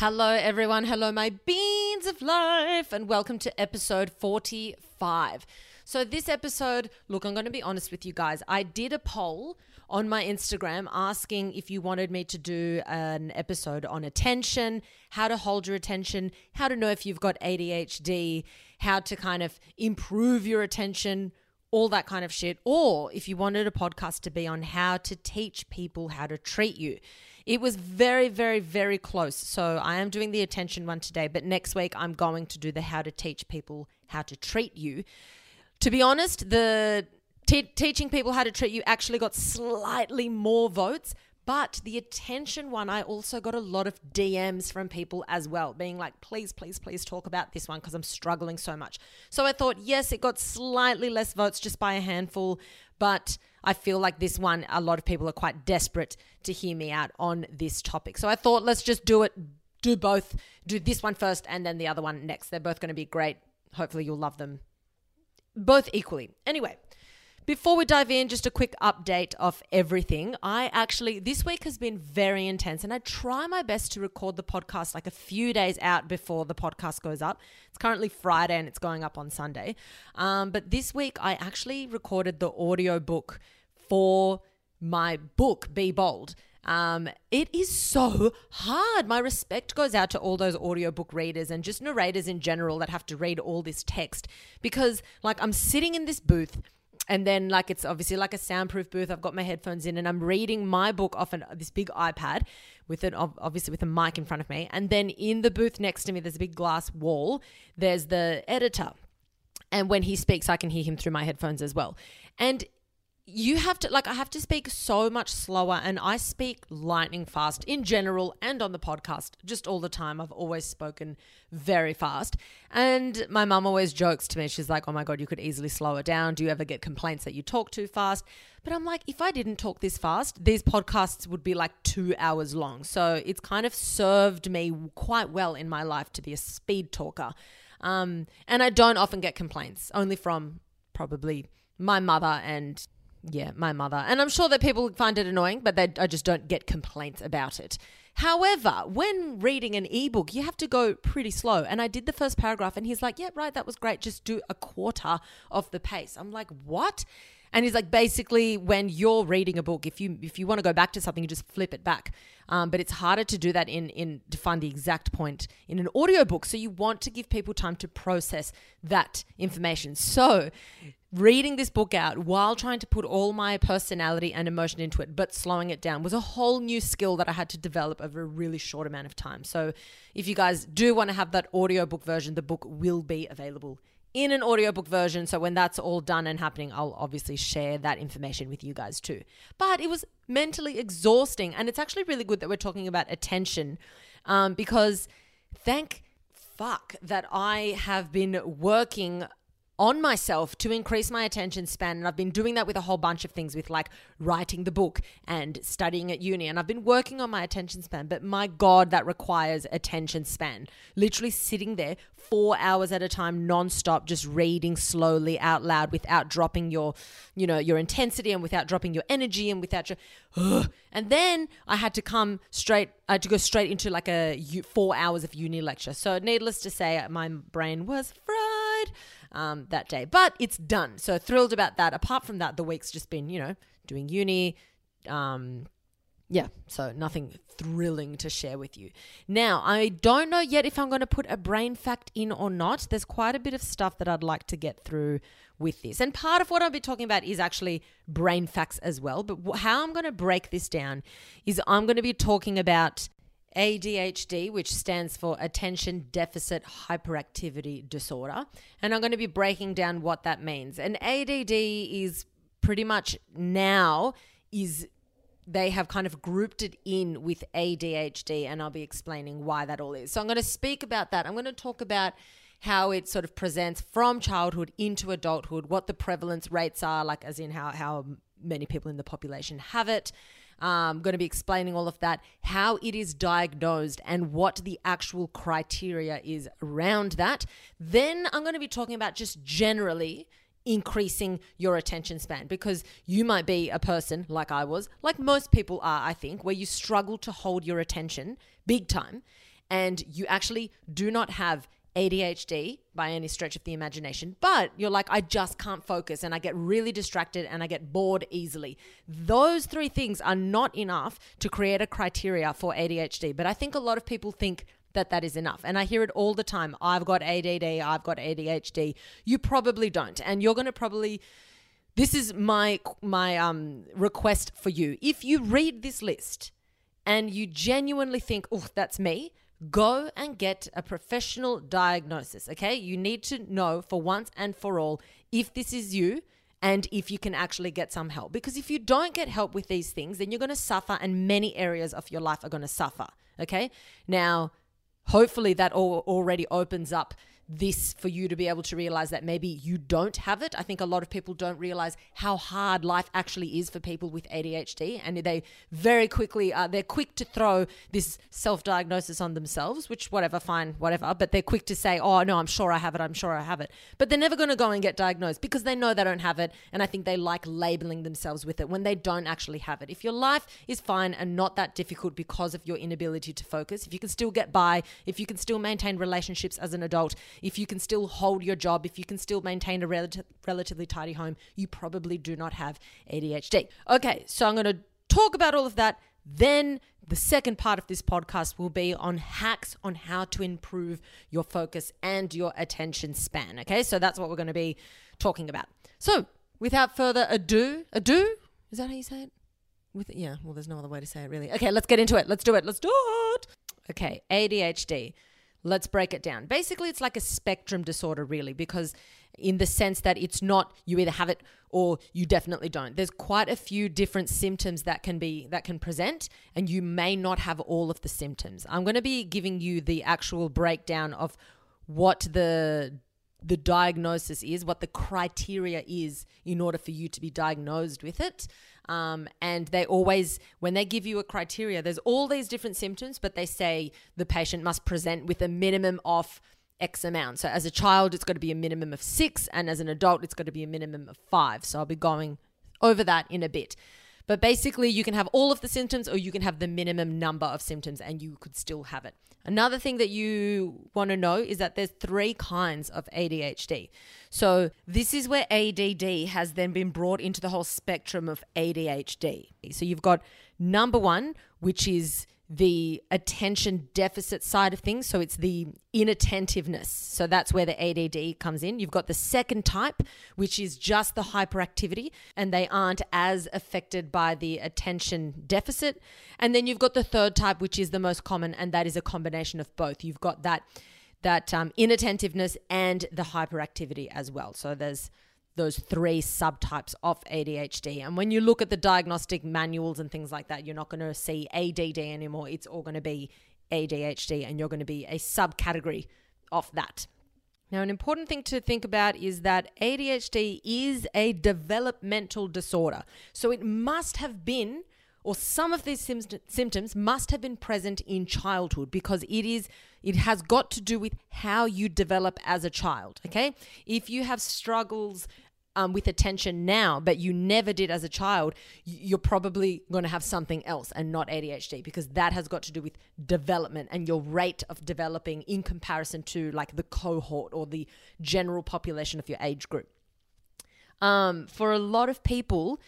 Hello, everyone. Hello, my beans of life, and welcome to episode 45. So, this episode, look, I'm going to be honest with you guys. I did a poll on my Instagram asking if you wanted me to do an episode on attention, how to hold your attention, how to know if you've got ADHD, how to kind of improve your attention, all that kind of shit, or if you wanted a podcast to be on how to teach people how to treat you. It was very, very, very close. So I am doing the attention one today, but next week I'm going to do the how to teach people how to treat you. To be honest, the teaching people how to treat you actually got slightly more votes. But the attention one, I also got a lot of DMs from people as well, being like, please, please, please talk about this one because I'm struggling so much. So I thought, yes, it got slightly less votes just by a handful, but I feel like this one, a lot of people are quite desperate to hear me out on this topic. So I thought, let's just do it, do both, do this one first and then the other one next. They're both going to be great. Hopefully, you'll love them both equally. Anyway, before we dive in, just a quick update of everything. I actually, this week has been very intense, and I try my best to record the podcast like a few days out before the podcast goes up. It's currently Friday and it's going up on Sunday. Um, but this week, I actually recorded the audio book for my book, Be Bold. Um, it is so hard. My respect goes out to all those audiobook readers and just narrators in general that have to read all this text because, like, I'm sitting in this booth and then like it's obviously like a soundproof booth. I've got my headphones in and I'm reading my book off an, this big iPad with an obviously with a mic in front of me. And then in the booth next to me, there's a big glass wall. There's the editor. And when he speaks, I can hear him through my headphones as well. And you have to like I have to speak so much slower and I speak lightning fast in general and on the podcast just all the time. I've always spoken very fast. And my mum always jokes to me. She's like, "Oh my god, you could easily slow it down. Do you ever get complaints that you talk too fast?" But I'm like, if I didn't talk this fast, these podcasts would be like 2 hours long. So it's kind of served me quite well in my life to be a speed talker. Um, and I don't often get complaints, only from probably my mother and yeah, my mother. And I'm sure that people find it annoying, but they, I just don't get complaints about it. However, when reading an ebook, you have to go pretty slow. And I did the first paragraph, and he's like, Yeah, right, that was great. Just do a quarter of the pace. I'm like, What? And he's like, basically, when you're reading a book, if you if you want to go back to something, you just flip it back. Um, but it's harder to do that in in to find the exact point in an audiobook. So you want to give people time to process that information. So reading this book out while trying to put all my personality and emotion into it, but slowing it down was a whole new skill that I had to develop over a really short amount of time. So, if you guys do want to have that audiobook version, the book will be available in an audiobook version. So, when that's all done and happening, I'll obviously share that information with you guys too. But it was mentally exhausting. And it's actually really good that we're talking about attention um, because thank fuck that I have been working on myself to increase my attention span. And I've been doing that with a whole bunch of things, with like writing the book and studying at uni. And I've been working on my attention span, but my God, that requires attention span. Literally sitting there four hours at a time, nonstop, just reading slowly out loud without dropping your, you know, your intensity and without dropping your energy and without your, ugh. and then I had to come straight, I had to go straight into like a four hours of uni lecture. So needless to say, my brain was fried um, that day. But it's done. So thrilled about that. Apart from that, the week's just been, you know, doing uni. Um, yeah, so nothing thrilling to share with you. Now, I don't know yet if I'm going to put a brain fact in or not. There's quite a bit of stuff that I'd like to get through with this. And part of what I'll be talking about is actually brain facts as well. But how I'm going to break this down is I'm going to be talking about ADHD, which stands for Attention Deficit Hyperactivity Disorder. And I'm going to be breaking down what that means. And ADD is pretty much now is they have kind of grouped it in with ADHD and I'll be explaining why that all is. So I'm going to speak about that. I'm going to talk about how it sort of presents from childhood into adulthood, what the prevalence rates are, like as in how how many people in the population have it, Um, I'm going to be explaining all of that, how it is diagnosed, and what the actual criteria is around that. Then I'm going to be talking about just generally increasing your attention span because you might be a person like I was, like most people are, I think, where you struggle to hold your attention big time. and you actually do not have ADHD by any stretch of the imagination, but you're like, I just can't focus and I get really distracted and I get bored easily. Those three things are not enough to create a criteria for ADHD. But I think a lot of people think that that is enough. And I hear it all the time. I've got ADD, I've got ADHD. You probably don't. And you're going to probably this is my my um request for you. If you read this list and you genuinely think, "Oh, that's me," go and get a professional diagnosis, okay? You need to know for once and for all if this is you and if you can actually get some help. Because if you don't get help with these things, then you're going to suffer and many areas of your life are going to suffer, okay? Now, hopefully that all already opens up this for you to be able to realize that maybe you don't have it. I think a lot of people don't realize how hard life actually is for people with ADHD, and they very quickly uh, they're quick to throw this self-diagnosis on themselves, which whatever, fine, whatever. But they're quick to say, "Oh no, I'm sure I have it. I'm sure I have it," but they're never going to go and get diagnosed because they know they don't have it, and I think they like labeling themselves with it when they don't actually have it. If your life is fine and not that difficult because of your inability to focus, if you can still get by, if you can still maintain relationships as an adult if you can still hold your job, if you can still maintain a rel- relatively tidy home, you probably do not have ADHD. Okay, so I'm going to talk about all of that. Then the second part of this podcast will be on hacks on how to improve your focus and your attention span. Okay, so that's what we're going to be talking about. So without further ado, ado, is that how you say it? With yeah, well, there's no other way to say it really. Okay, let's get into it. Let's do it. Let's do it. Okay, ADHD. Let's break it down. Basically, it's like a spectrum disorder, really, because in the sense that it's not you either have it or you definitely don't. There's quite a few different symptoms that can be that can present and you may not have all of the symptoms. I'm going to be giving you the actual breakdown of what the the diagnosis is, what the criteria is in order for you to be diagnosed with it. Um, and they always, when they give you a criteria, there's all these different symptoms, but they say the patient must present with a minimum of X amount. So as a child, it's got to be a minimum of six, and as an adult, it's got to be a minimum of five. So I'll be going over that in a bit. But basically, you can have all of the symptoms or you can have the minimum number of symptoms and you could still have it. Another thing that you want to know is that there's three kinds of ADHD. So, this is where ADD has then been brought into the whole spectrum of ADHD. So, you've got number one, which is the attention deficit side of things. So it's the inattentiveness. So that's where the ADD comes in. You've got the second type, which is just the hyperactivity, and they aren't as affected by the attention deficit. And then you've got the third type, which is the most common, and that is a combination of both. You've got that that um, inattentiveness and the hyperactivity as well. So there's those three subtypes of ADHD. And when you look at the diagnostic manuals and things like that, you're not going to see ADD anymore. It's all going to be ADHD, and you're going to be a subcategory of that. Now, an important thing to think about is that ADHD is a developmental disorder. So it must have been, or some of these symptoms must have been present in childhood because it is it has got to do with how you develop as a child okay if you have struggles um, with attention now, but you never did as a child, you're probably going to have something else and not ADHD because that has got to do with development and your rate of developing in comparison to like the cohort or the general population of your age group. Um, for a lot of people,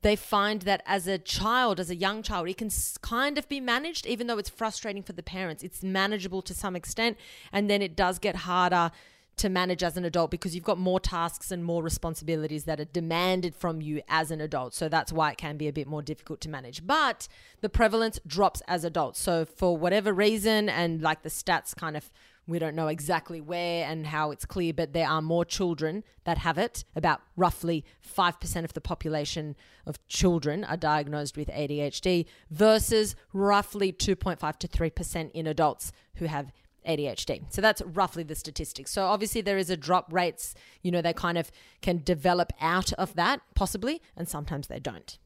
they find that as a child, as a young child, it can kind of be managed, even though it's frustrating for the parents. It's manageable to some extent, and then it does get harder to manage as an adult because you've got more tasks and more responsibilities that are demanded from you as an adult. So that's why it can be a bit more difficult to manage. But the prevalence drops as adults. So for whatever reason, and like the stats kind of we don't know exactly where and how it's clear, but there are more children that have it. About roughly 5% of the population of children are diagnosed with ADHD versus roughly 2.5 to 3% in adults who have ADHD. So that's roughly the statistics. So obviously there is a drop rates, you know, they kind of can develop out of that possibly, and sometimes they don't.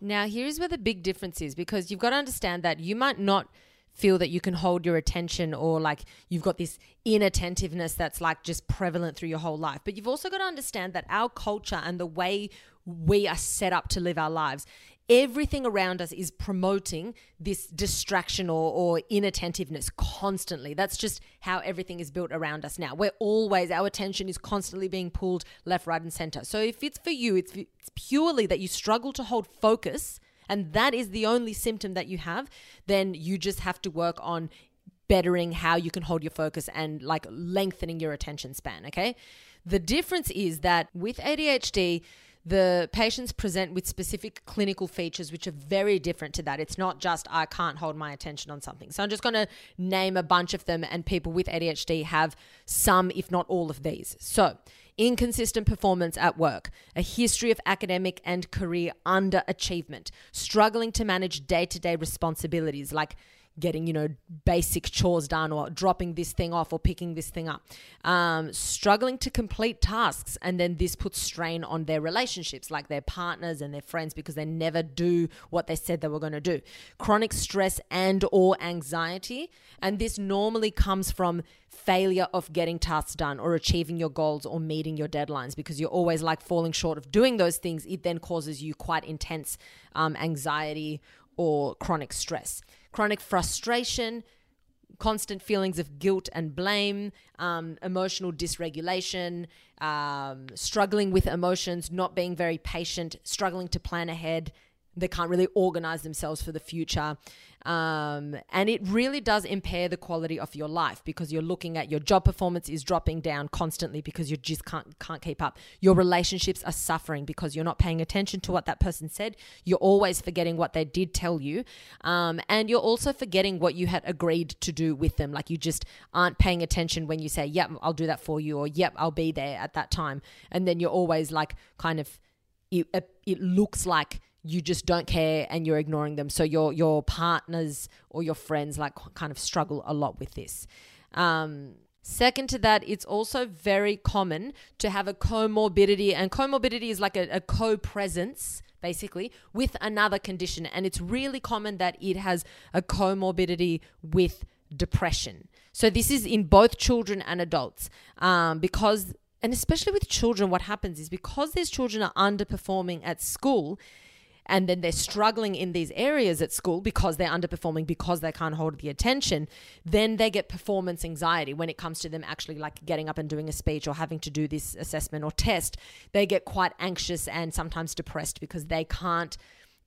Now, here's where the big difference is because you've got to understand that you might not feel that you can hold your attention or like you've got this inattentiveness that's like just prevalent through your whole life. But you've also got to understand that our culture and the way we are set up to live our lives everything around us is promoting this distraction or, or inattentiveness constantly. That's just how everything is built around us now. We're always, our attention is constantly being pulled left, right, and center. So if it's for you, it's, it's purely that you struggle to hold focus and that is the only symptom that you have, then you just have to work on bettering how you can hold your focus and like lengthening your attention span, okay? The difference is that with ADHD, the patients present with specific clinical features which are very different to that. It's not just I can't hold my attention on something. So I'm just going to name a bunch of them, and people with ADHD have some, if not all, of these. So, inconsistent performance at work, a history of academic and career underachievement, struggling to manage day to day responsibilities like getting, you know, basic chores done or dropping this thing off or picking this thing up, um, struggling to complete tasks. And then this puts strain on their relationships, like their partners and their friends, because they never do what they said they were going to do. Chronic stress and or anxiety. And this normally comes from failure of getting tasks done or achieving your goals or meeting your deadlines because you're always like falling short of doing those things. It then causes you quite intense um, anxiety or chronic stress chronic frustration, constant feelings of guilt and blame, um, emotional dysregulation, um, struggling with emotions, not being very patient, struggling to plan ahead. They can't really organize themselves for the future. Um, and it really does impair the quality of your life because you're looking at your job performance is dropping down constantly because you just can't can't keep up. Your relationships are suffering because you're not paying attention to what that person said. You're always forgetting what they did tell you, um, and you're also forgetting what you had agreed to do with them. Like you just aren't paying attention when you say, "Yep, I'll do that for you," or "Yep, I'll be there at that time," and then you're always like kind of it, it looks like you just don't care and you're ignoring them. So your your partners or your friends like kind of struggle a lot with this. Um, second to that, it's also very common to have a comorbidity, and comorbidity is like a, a co-presence basically with another condition, and it's really common that it has a comorbidity with depression. So this is in both children and adults um, because. And especially with children, what happens is because these children are underperforming at school, and then they're struggling in these areas at school because they're underperforming because they can't hold the attention then they get performance anxiety. When it comes to them actually like getting up and doing a speech or having to do this assessment or test they get quite anxious and sometimes depressed because they can't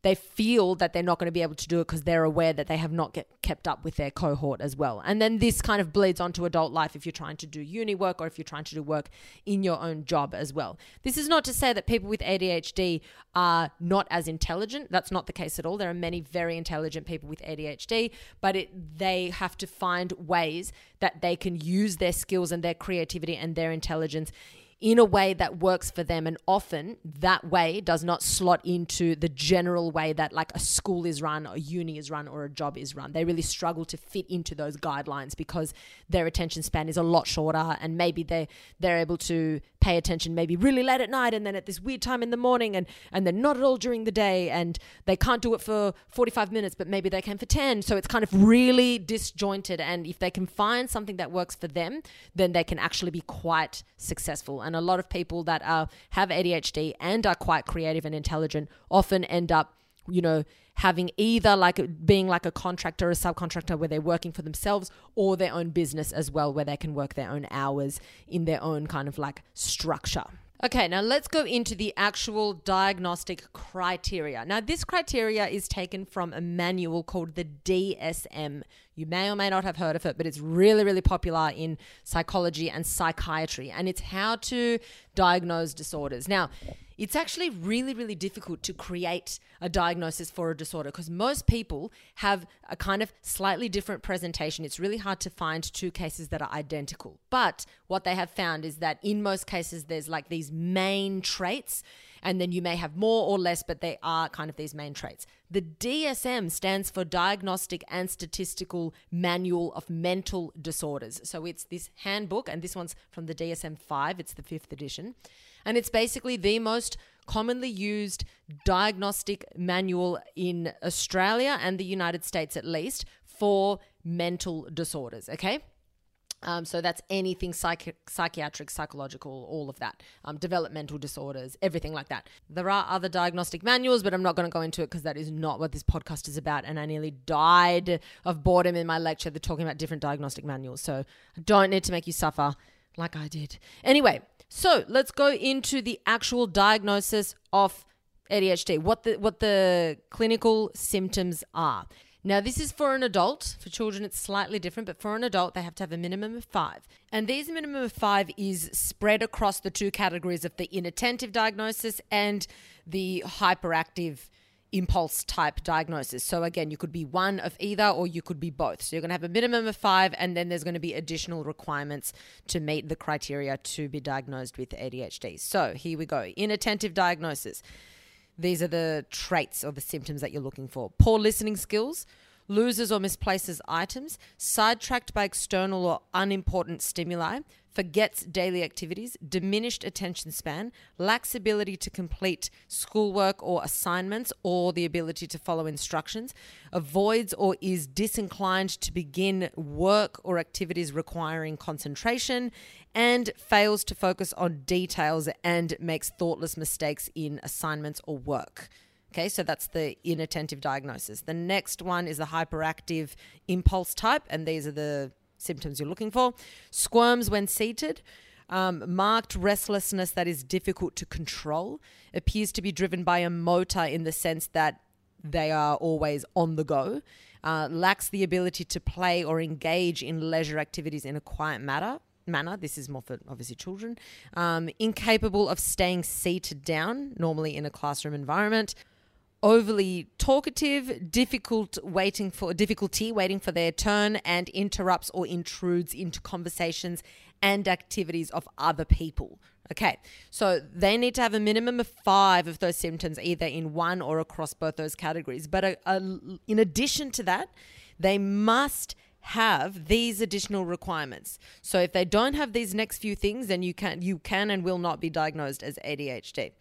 they feel that they're not going to be able to do it because they're aware that they have not get, kept up with their cohort as well. And then this kind of bleeds onto adult life if you're trying to do uni work or if you're trying to do work in your own job as well. This is not to say that people with ADHD are not as intelligent. That's not the case at all. There are many very intelligent people with ADHD, but it, they have to find ways that they can use their skills and their creativity and their intelligence in a way that works for them. And often that way does not slot into the general way that like a school is run, a uni is run, or a job is run. They really struggle to fit into those guidelines because their attention span is a lot shorter and maybe they they're able to pay attention maybe really late at night and then at this weird time in the morning and and then not at all during the day and they can't do it for 45 minutes but maybe they can for 10 so it's kind of really disjointed and if they can find something that works for them then they can actually be quite successful and a lot of people that are have ADHD and are quite creative and intelligent often end up you know having either like being like a contractor or a subcontractor where they're working for themselves or their own business as well where they can work their own hours in their own kind of like structure. Okay, now let's go into the actual diagnostic criteria. Now, this criteria is taken from a manual called the DSM. You may or may not have heard of it, but it's really, really popular in psychology and psychiatry, and it's how to diagnose disorders. Now, it's actually really, really difficult to create a diagnosis for a disorder because most people have a kind of slightly different presentation. It's really hard to find two cases that are identical. But what they have found is that in most cases, there's like these main traits, and then you may have more or less, but they are kind of these main traits. The DSM stands for Diagnostic and Statistical Manual of Mental Disorders. So it's this handbook, and this one's from the DSM 5, it's the fifth edition. And it's basically the most commonly used diagnostic manual in Australia and the United States, at least, for mental disorders. Okay. Um, so that's anything psych- psychiatric, psychological, all of that, um, developmental disorders, everything like that. There are other diagnostic manuals, but I'm not going to go into it because that is not what this podcast is about. And I nearly died of boredom in my lecture. They're talking about different diagnostic manuals. So I don't need to make you suffer like I did. Anyway, so let's go into the actual diagnosis of ADHD, what the what the clinical symptoms are. Now, this is for an adult. For children, it's slightly different, but for an adult, they have to have a minimum of five. And these minimum of five is spread across the two categories of the inattentive diagnosis and the hyperactive impulse type diagnosis. So, again, you could be one of either or you could be both. So, you're going to have a minimum of five, and then there's going to be additional requirements to meet the criteria to be diagnosed with ADHD. So, here we go inattentive diagnosis. These are the traits or the symptoms that you're looking for. Poor listening skills, loses or misplaces items, sidetracked by external or unimportant stimuli, forgets daily activities, diminished attention span, lacks ability to complete schoolwork or assignments or the ability to follow instructions, avoids or is disinclined to begin work or activities requiring concentration, and fails to focus on details and makes thoughtless mistakes in assignments or work. Okay, so that's the inattentive diagnosis. The next one is the hyperactive impulse type, and these are the symptoms you're looking for. Squirms when seated, um, marked restlessness that is difficult to control, appears to be driven by a motor in the sense that they are always on the go, uh, lacks the ability to play or engage in leisure activities in a quiet manner, manner. This is more for obviously children. Um, incapable of staying seated down, normally in a classroom environment. Overly talkative, difficult waiting for difficulty waiting for their turn, and interrupts or intrudes into conversations and activities of other people. Okay, so they need to have a minimum of five of those symptoms, either in one or across both those categories. But a, a, in addition to that, they must have these additional requirements. So if they don't have these next few things, then you can you can and will not be diagnosed as ADHD.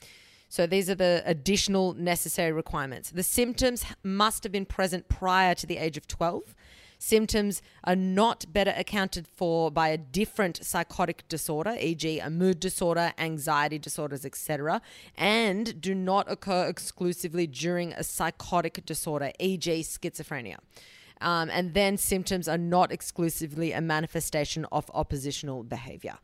So these are the additional necessary requirements. The symptoms must have been present prior to the age of 12. Symptoms are not better accounted for by a different psychotic disorder, e.g., a mood disorder, anxiety disorders, etc., and do not occur exclusively during a psychotic disorder, e.g., schizophrenia. Um, and then symptoms are not exclusively a manifestation of oppositional behavior.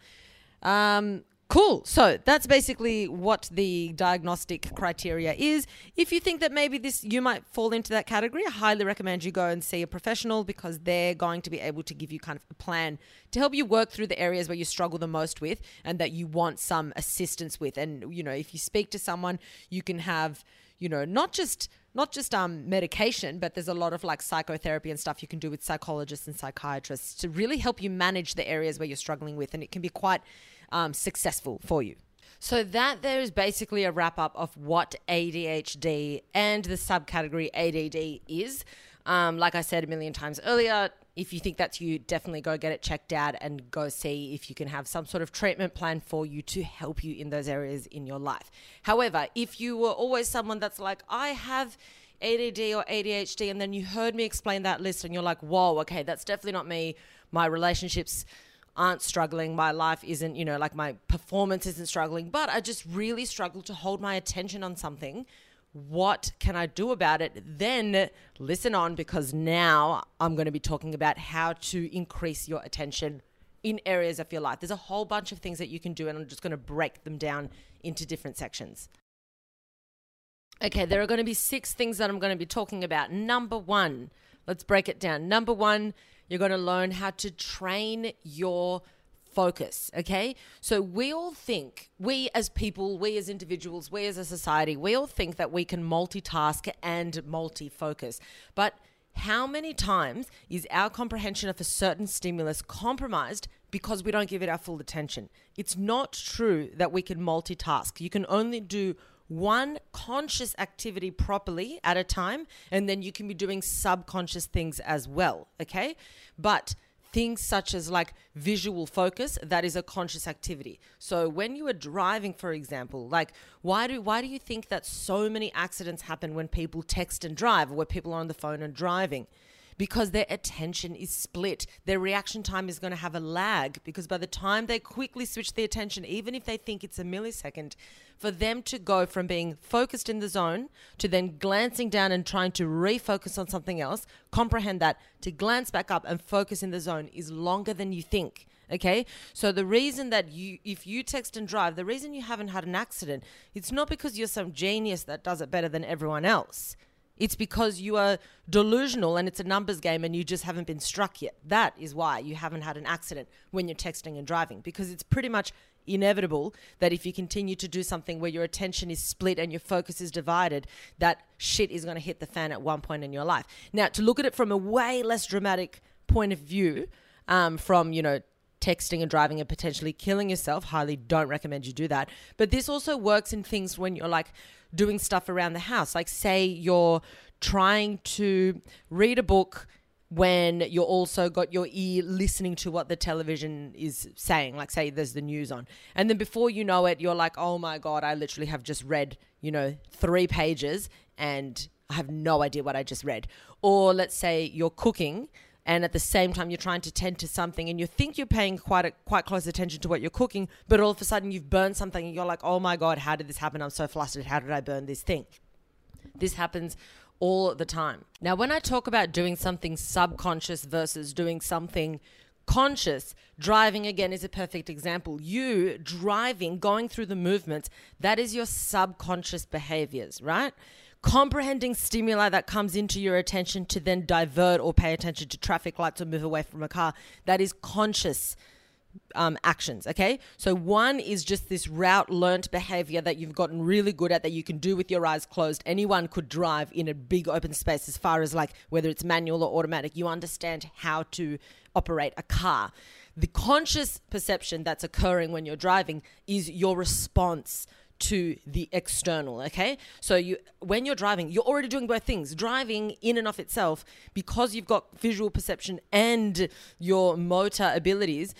Um, Cool. So that's basically what the diagnostic criteria is. If you think that maybe this you might fall into that category, I highly recommend you go and see a professional because they're going to be able to give you kind of a plan to help you work through the areas where you struggle the most with and that you want some assistance with. And you know, if you speak to someone, you can have, you know, not just not just um, medication, but there's a lot of like psychotherapy and stuff you can do with psychologists and psychiatrists to really help you manage the areas where you're struggling with. And it can be quite um, successful for you. So that there is basically a wrap up of what ADHD and the subcategory ADD is. Um, like I said a million times earlier, if you think that's you, definitely go get it checked out and go see if you can have some sort of treatment plan for you to help you in those areas in your life. However, if you were always someone that's like, I have ADD or ADHD, and then you heard me explain that list and you're like, whoa, okay, that's definitely not me. My relationships aren't struggling. My life isn't, you know, like my performance isn't struggling, but I just really struggle to hold my attention on something. What can I do about it? Then listen on because now I'm going to be talking about how to increase your attention in areas of your life. There's a whole bunch of things that you can do, and I'm just going to break them down into different sections. Okay, there are going to be six things that I'm going to be talking about. Number one, let's break it down. Number one, you're going to learn how to train your focus. Okay. So we all think, we as people, we as individuals, we as a society, we all think that we can multitask and multi focus. But how many times is our comprehension of a certain stimulus compromised because we don't give it our full attention? It's not true that we can multitask. You can only do one conscious activity properly at a time, and then you can be doing subconscious things as well. Okay. But things such as like visual focus that is a conscious activity so when you are driving for example like why do why do you think that so many accidents happen when people text and drive or where people are on the phone and driving because their attention is split. Their reaction time is going to have a lag because by the time they quickly switch the attention, even if they think it's a millisecond, for them to go from being focused in the zone to then glancing down and trying to refocus on something else, comprehend that, to glance back up and focus in the zone is longer than you think. Okay. So the reason that you, if you text and drive, the reason you haven't had an accident, it's not because you're some genius that does it better than everyone else. It's because you are delusional and it's a numbers game and you just haven't been struck yet. That is why you haven't had an accident when you're texting and driving because it's pretty much inevitable that if you continue to do something where your attention is split and your focus is divided, that shit is going to hit the fan at one point in your life. Now, to look at it from a way less dramatic point of view, um, from, you know, texting and driving and potentially killing yourself. Highly don't recommend you do that. But this also works in things when you're like doing stuff around the house. Like, say you're trying to read a book when you're also got your ear listening to what the television is saying like say there's the news on and then before you know it you're like oh my god i literally have just read you know 3 pages and i have no idea what i just read or let's say you're cooking and at the same time you're trying to tend to something and you think you're paying quite a, quite close attention to what you're cooking but all of a sudden you've burned something and you're like oh my god how did this happen? I'm so flustered. How did i burn this thing? This happens all the time. Now when i talk about doing something subconscious versus doing something conscious driving again is a perfect example. You driving going through the movements that is your subconscious behaviors right comprehending stimuli that comes into your attention to then divert or pay attention to traffic lights or move away from a car. That is conscious um, actions. Okay. So one is just this route learnt behavior that you've gotten really good at that you can do with your eyes closed. Anyone could drive in a big open space as far as like whether it's manual or automatic. You understand how to operate a car. The conscious perception that's occurring when you're driving is your response to the external okay so you when you're driving you're already doing both things driving in and of itself because you've got visual perception and your motor abilities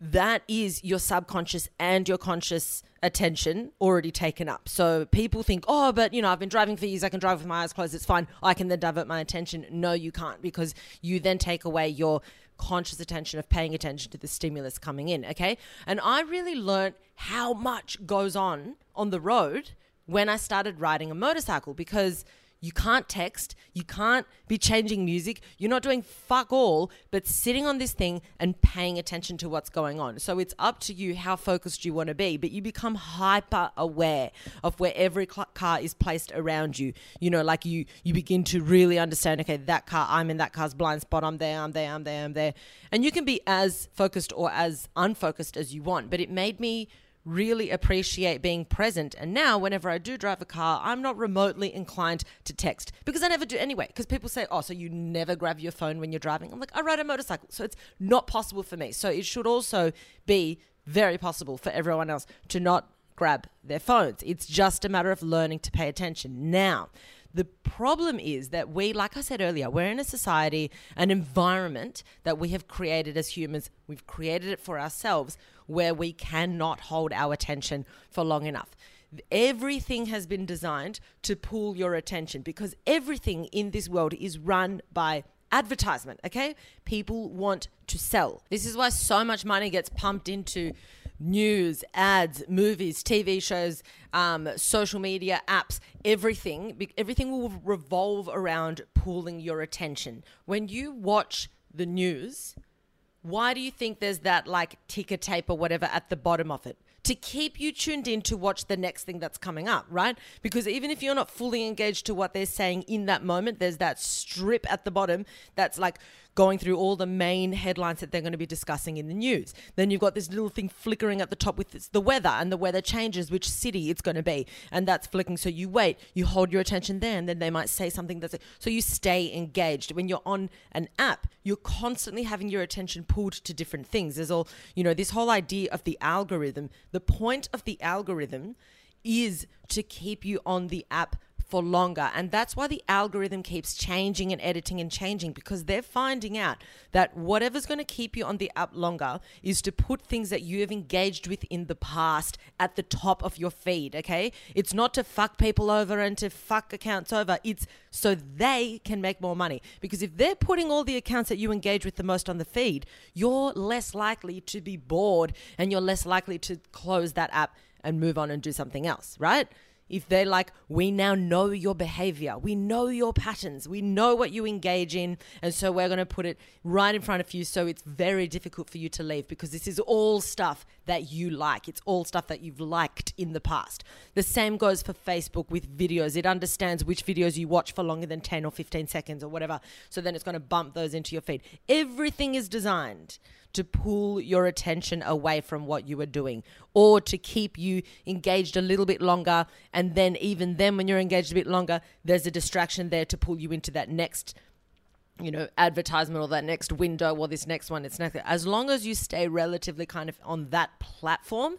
that is your subconscious and your conscious attention already taken up. So people think, oh, but you know, I've been driving for years, I can drive with my eyes closed, it's fine. I can then divert my attention. No, you can't because you then take away your conscious attention of paying attention to the stimulus coming in. Okay. And I really learned how much goes on on the road when I started riding a motorcycle because you can't text. You can't be changing music. You're not doing fuck all, but sitting on this thing and paying attention to what's going on. So it's up to you how focused you want to be, but you become hyper aware of where every car is placed around you. You know, like you you begin to really understand. Okay, that car. I'm in that car's blind spot. I'm there. I'm there. I'm there. I'm there. And you can be as focused or as unfocused as you want. But it made me really appreciate being present. And now, whenever I do drive a car, I'm not remotely inclined to text because I never do anyway. Because people say, oh, so you never grab your phone when you're driving? I'm like, I ride a motorcycle. So it's not possible for me. So it should also be very possible for everyone else to not grab their phones. It's just a matter of learning to pay attention. Now, the problem is that we, like I said earlier, we're in a society, an environment that we have created as humans. We've created it for ourselves where we cannot hold our attention for long enough. Everything has been designed to pull your attention because everything in this world is run by advertisement, okay? People want to sell. This is why so much money gets pumped into news, ads, movies, TV shows, um, social media, apps, everything. Everything will revolve around pulling your attention. When you watch the news, why do you think there's that like ticker tape or whatever at the bottom of it? To keep you tuned in to watch the next thing that's coming up, right? Because even if you're not fully engaged to what they're saying in that moment, there's that strip at the bottom that's like going through all the main headlines that they're going to be discussing in the news. Then you've got this little thing flickering at the top with the weather, and the weather changes which city it's going to be, and that's flicking. So you wait, you hold your attention there, and then they might say something that's so you stay engaged. When you're on an app, you're constantly having your attention pulled to different things. There's all you know, this whole idea of the algorithm. The point of the algorithm is to keep you on the app for longer. And that's why the algorithm keeps changing and editing and changing because they're finding out that whatever's going to keep you on the app longer is to put things that you have engaged with in the past at the top of your feed, okay? It's not to fuck people over and to fuck accounts over. It's so they can make more money. Because if they're putting all the accounts that you engage with the most on the feed, you're less likely to be bored and you're less likely to close that app and move on and do something else, right? If they're like, we now know your behavior, we know your patterns, we know what you engage in, and so we're going to put it right in front of you so it's very difficult for you to leave because this is all stuff that you like. It's all stuff that you've liked in the past. The same goes for Facebook with videos. It understands which videos you watch for longer than 10 or 15 seconds or whatever, so then it's going to bump those into your feed. Everything is designed to pull your attention away from what you were doing or to keep you engaged a little bit longer. And then, even then, when you're engaged a bit longer, there's a distraction there to pull you into that next you know, advertisement or that next window or this next one. It's next. As long as you stay relatively kind of on that platform,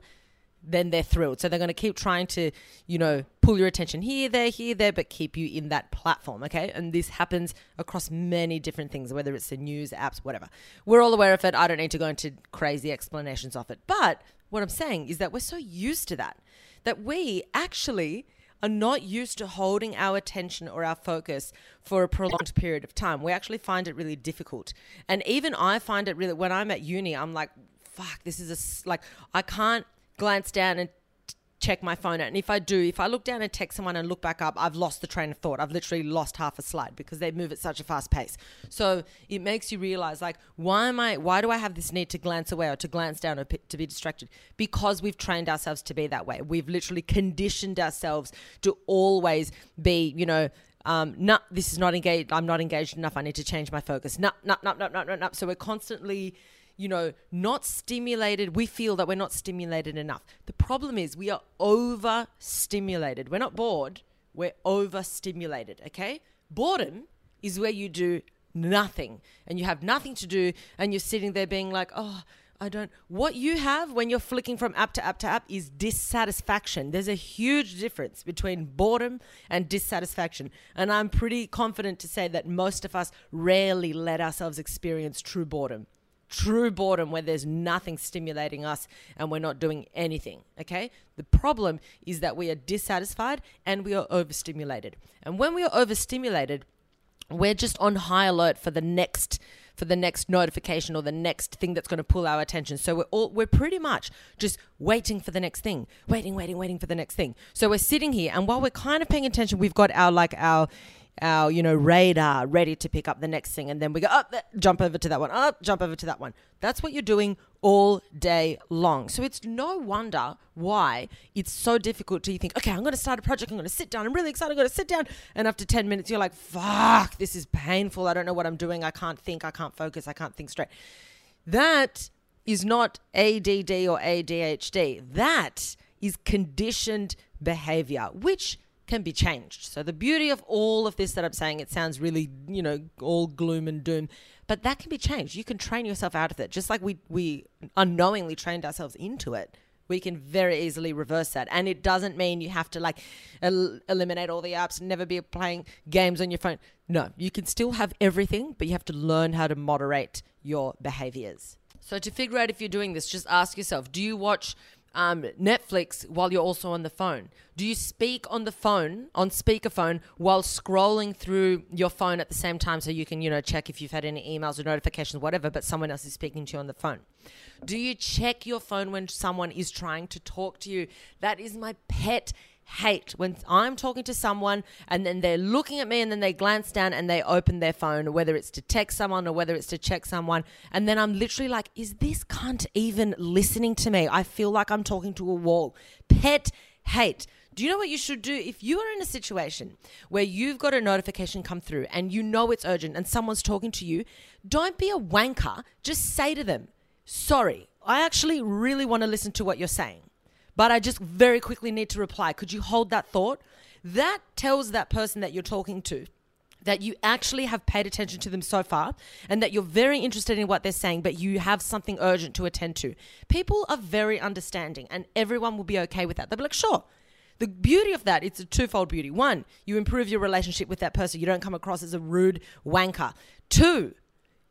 then they're thrilled. So they're going to keep trying to, you know, pull your attention here, there, here, there, but keep you in that platform. Okay. And this happens across many different things, whether it's the news, apps, whatever. We're all aware of it. I don't need to go into crazy explanations of it. But what I'm saying is that we're so used to that, that we actually are not used to holding our attention or our focus for a prolonged period of time. We actually find it really difficult. And even I find it really, when I'm at uni, I'm like, fuck, this is a, like, I can't glance down and check my phone and if I do, if I look down and text someone and look back up, I've lost the train of thought. I've literally lost half a slide because they move at such a fast pace. So it makes you realize like why am I why do I have this need to glance away or to glance down or p- to be distracted? Because we've trained ourselves to be that way. We've literally conditioned ourselves to always be, you know, um, no, this is not engaged. I'm not engaged enough. I need to change my focus. No, no, no, no, no, no, no. So we're constantly you know, not stimulated. We feel that we're not stimulated enough. The problem is we are overstimulated. We're not bored, we're overstimulated, okay? Boredom is where you do nothing and you have nothing to do and you're sitting there being like, oh, I don't. What you have when you're flicking from app to app to app is dissatisfaction. There's a huge difference between boredom and dissatisfaction. And I'm pretty confident to say that most of us rarely let ourselves experience true boredom true boredom where there's nothing stimulating us and we're not doing anything. Okay. The problem is that we are dissatisfied and we are overstimulated. And when we are overstimulated, we're just on high alert for the next for the next notification or the next thing that's going to pull our attention. So we're all we're pretty much just waiting for the next thing, waiting, waiting, waiting for the next thing. So we're sitting here, and while we're kind of paying attention, we've got our like our our you know radar ready to pick up the next thing. And then we go up oh, jump over to that one. Up oh, jump over to that one. That's what you're doing all day long. So it's no wonder why it's so difficult to you think okay i'm going to start a project. I'm going to sit down. I'm really excited. I'm going to sit down. And after 10 minutes you're like fuck this is painful. I don't know what i'm doing. I can't think. I can't focus. I can't think straight. That is not add or adhd that is conditioned behavior which can be changed. So the beauty of all of this that I'm saying, it sounds really, you know, all gloom and doom, but that can be changed. You can train yourself out of it, just like we we unknowingly trained ourselves into it. We can very easily reverse that, and it doesn't mean you have to like el- eliminate all the apps and never be playing games on your phone. No, you can still have everything, but you have to learn how to moderate your behaviors. So to figure out if you're doing this, just ask yourself: Do you watch um, Netflix while you're also on the phone? Do you speak on the phone, on speakerphone, while scrolling through your phone at the same time so you can, you know, check if you've had any emails or notifications, whatever, but someone else is speaking to you on the phone? Do you check your phone when someone is trying to talk to you? That is my pet hate when I'm talking to someone and then they're looking at me and then they glance down and they open their phone, whether it's to text someone or whether it's to check someone. And then I'm literally like, is this cunt even listening to me? I feel like I'm talking to a wall. Pet hate. Do you know what you should do? If you are in a situation where you've got a notification come through and you know it's urgent and someone's talking to you, don't be a wanker. Just say to them, sorry, I actually really want to listen to what you're saying but I just very quickly need to reply. Could you hold that thought? That tells that person that you're talking to that you actually have paid attention to them so far and that you're very interested in what they're saying, but you have something urgent to attend to. People are very understanding and everyone will be okay with that. They'll be like, sure, The beauty of that, it's a twofold beauty. One, you improve your relationship with that person. You don't come across as a rude wanker. Two,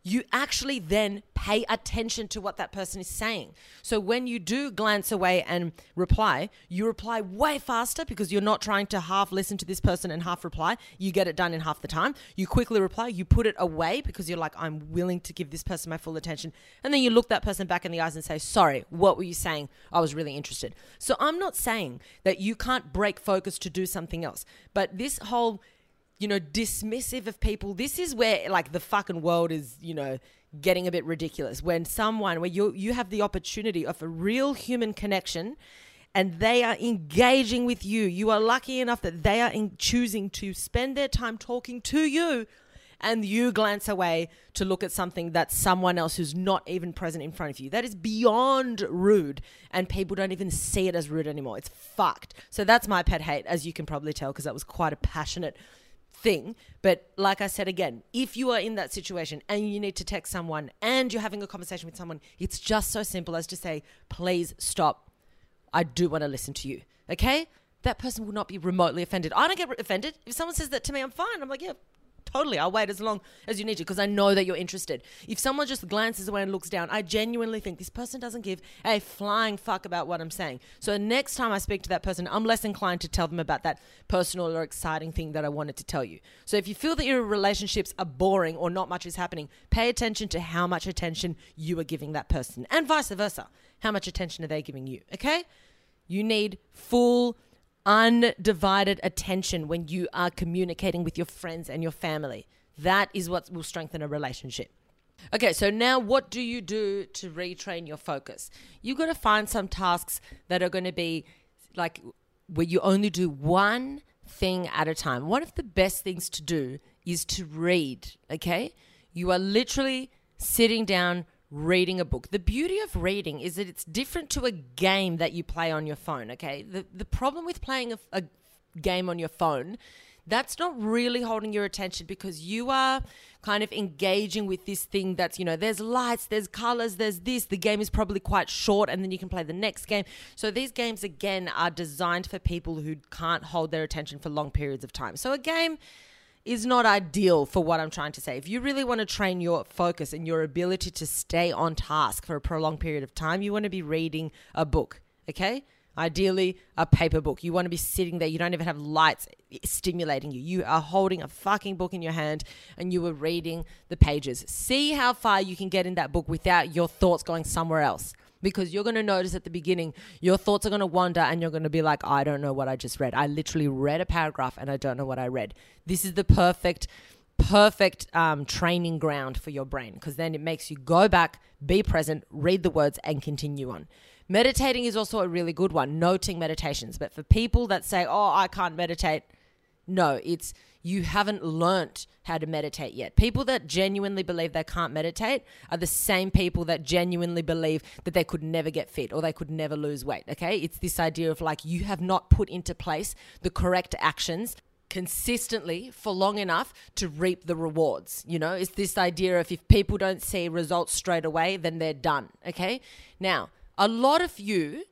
you actually then pay attention to what that person is saying. So when you do glance away and reply, you reply way faster because you're not trying to half listen to this person and half reply. You get it done in half the time. You quickly reply, you put it away because you're like, I'm willing to give this person my full attention. And then you look that person back in the eyes and say, Sorry, what were you saying? I was really interested. So I'm not saying that you can't break focus to do something else, but this whole you know, dismissive of people. This is where like the fucking world is, you know, getting a bit ridiculous. When someone where you you have the opportunity of a real human connection and they are engaging with you. You are lucky enough that they are in choosing to spend their time talking to you and you glance away to look at something that someone else who's not even present in front of you. That is beyond rude, and people don't even see it as rude anymore. It's fucked. So that's my pet hate, as you can probably tell, because that was quite a passionate thing. But like I said again, if you are in that situation and you need to text someone and you're having a conversation with someone, it's just so simple as to say, please stop. I do want to listen to you. Okay? That person will not be remotely offended. I don't get offended. If someone says that to me, I'm fine. I'm like, yeah, totally. I'll wait as long as you need to because I know that you're interested. If someone just glances away and looks down, I genuinely think this person doesn't give a flying fuck about what I'm saying. So next time I speak to that person, I'm less inclined to tell them about that personal or exciting thing that I wanted to tell you. So if you feel that your relationships are boring or not much is happening, pay attention to how much attention you are giving that person and vice versa. How much attention are they giving you? Okay? You need full undivided attention when you are communicating with your friends and your family. That is what will strengthen a relationship. Okay, so now what do you do to retrain your focus? You've got to find some tasks that are going to be like where you only do one thing at a time. One of the best things to do is to read, okay? You are literally sitting down, reading a book. The beauty of reading is that it's different to a game that you play on your phone, okay? The the problem with playing a, a game on your phone that's not really holding your attention because you are kind of engaging with this thing that's, you know, there's lights, there's colors, there's this. The game is probably quite short and then you can play the next game. So these games, again, are designed for people who can't hold their attention for long periods of time. So a game is not ideal for what I'm trying to say. If you really want to train your focus and your ability to stay on task for a prolonged period of time, you want to be reading a book, okay? Ideally, a paper book. You want to be sitting there. You don't even have lights stimulating you. You are holding a fucking book in your hand and you are reading the pages. See how far you can get in that book without your thoughts going somewhere else because you're going to notice at the beginning your thoughts are going to wander and you're going to be like i don't know what i just read. I literally read a paragraph and i don't know what i read. This is the perfect perfect um, training ground for your brain because then it makes you go back be present read the words and continue on. Meditating is also a really good one noting meditations. But for people that say oh i can't meditate no it's you haven't learnt how to meditate yet. People that genuinely believe they can't meditate are the same people that genuinely believe that they could never get fit or they could never lose weight. Okay. It's this idea of like you have not put into place the correct actions consistently for long enough to reap the rewards. You know, it's this idea of if people don't see results straight away, then they're done. Okay. Now, a lot of you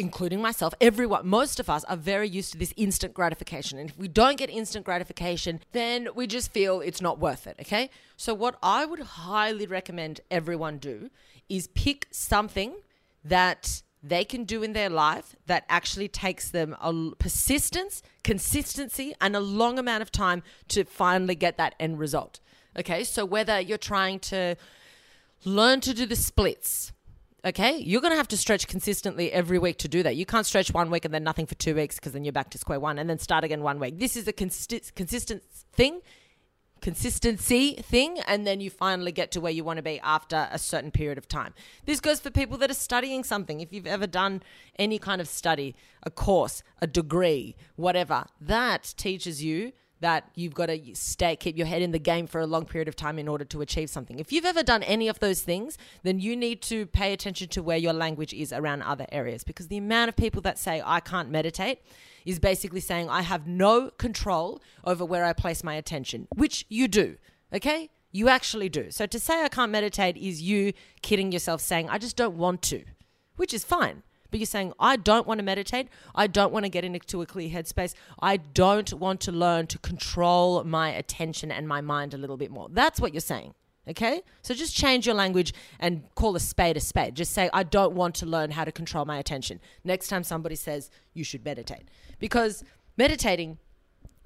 including myself, everyone, most of us are very used to this instant gratification. And if we don't get instant gratification, then we just feel it's not worth it. Okay. So, what I would highly recommend everyone do is pick something that they can do in their life that actually takes them a persistence, consistency, and a long amount of time to finally get that end result. Okay. So, whether you're trying to learn to do the splits, okay, you're going to have to stretch consistently every week to do that. You can't stretch one week and then nothing for two weeks because then you're back to square one and then start again one week. This is a consi- consistent thing, consistency thing, and then you finally get to where you want to be after a certain period of time. This goes for people that are studying something. If you've ever done any kind of study, a course, a degree, whatever, that teaches you that you've got to stay keep your head in the game for a long period of time in order to achieve something. If you've ever done any of those things, then you need to pay attention to where your language is around other areas because the amount of people that say I can't meditate is basically saying I have no control over where I place my attention, which you do. Okay? You actually do. So to say I can't meditate is you kidding yourself saying I just don't want to, which is fine. But you're saying, I don't want to meditate. I don't want to get into a clear headspace. I don't want to learn to control my attention and my mind a little bit more. That's what you're saying. Okay? So just change your language and call a spade a spade. Just say, I don't want to learn how to control my attention. Next time somebody says you should meditate. Because meditating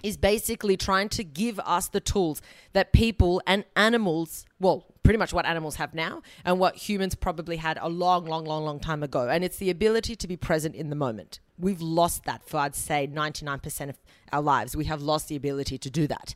is basically trying to give us the tools that people and animals, well, pretty much what animals have now and what humans probably had a long, long, long, long time ago. And it's the ability to be present in the moment. We've lost that for, I'd say, 99% of our lives. We have lost the ability to do that.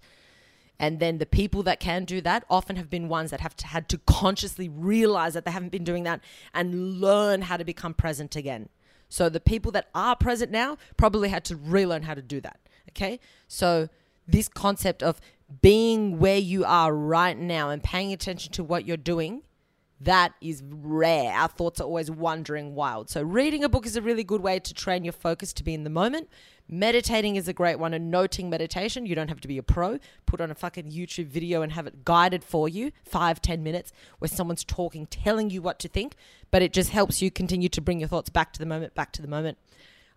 And then the people that can do that often have been ones that have to, had to consciously realize that they haven't been doing that and learn how to become present again. So the people that are present now probably had to relearn how to do that. Okay. So this concept of being where you are right now and paying attention to what you're doing that is rare. Our thoughts are always wandering wild. So, reading a book is a really good way to train your focus to be in the moment. Meditating is a great one. And noting meditation, you don't have to be a pro. Put on a fucking YouTube video and have it guided for you, five, ten minutes, where someone's talking, telling you what to think. But it just helps you continue to bring your thoughts back to the moment, back to the moment.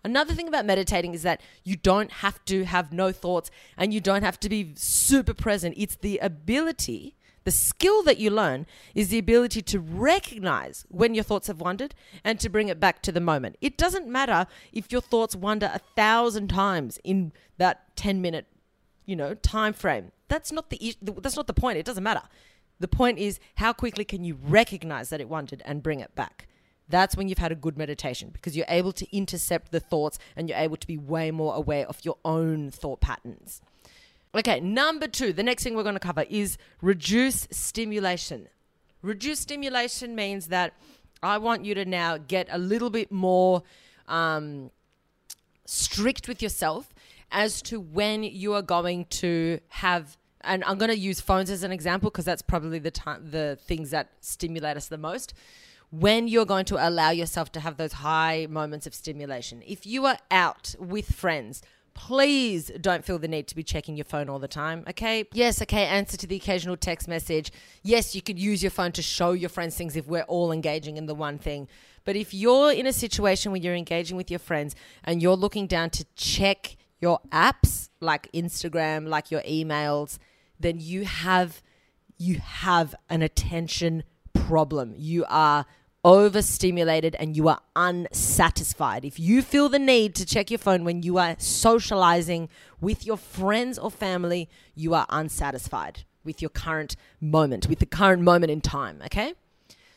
Another thing about meditating is that you don't have to have no thoughts and you don't have to be super present. It's the ability the skill that you learn is the ability to recognize when your thoughts have wandered and to bring it back to the moment. It doesn't matter if your thoughts wander a thousand times in that 10 minute, you know, time frame. That's not the that's not the point. It doesn't matter. The point is how quickly can you recognize that it wandered and bring it back. That's when you've had a good meditation because you're able to intercept the thoughts and you're able to be way more aware of your own thought patterns. Okay, number two, the next thing we're going to cover is reduce stimulation. Reduce stimulation means that I want you to now get a little bit more um, strict with yourself as to when you are going to have and I'm going to use phones as an example because that's probably the time the things that stimulate us the most when you're going to allow yourself to have those high moments of stimulation if you are out with friends please don't feel the need to be checking your phone all the time, okay? Yes, okay, answer to the occasional text message. Yes, you could use your phone to show your friends things if we're all engaging in the one thing. But if you're in a situation where you're engaging with your friends and you're looking down to check your apps like Instagram, like your emails, then you have you have an attention problem. You are overstimulated and you are unsatisfied. If you feel the need to check your phone when you are socializing with your friends or family, you are unsatisfied with your current moment, with the current moment in time, okay?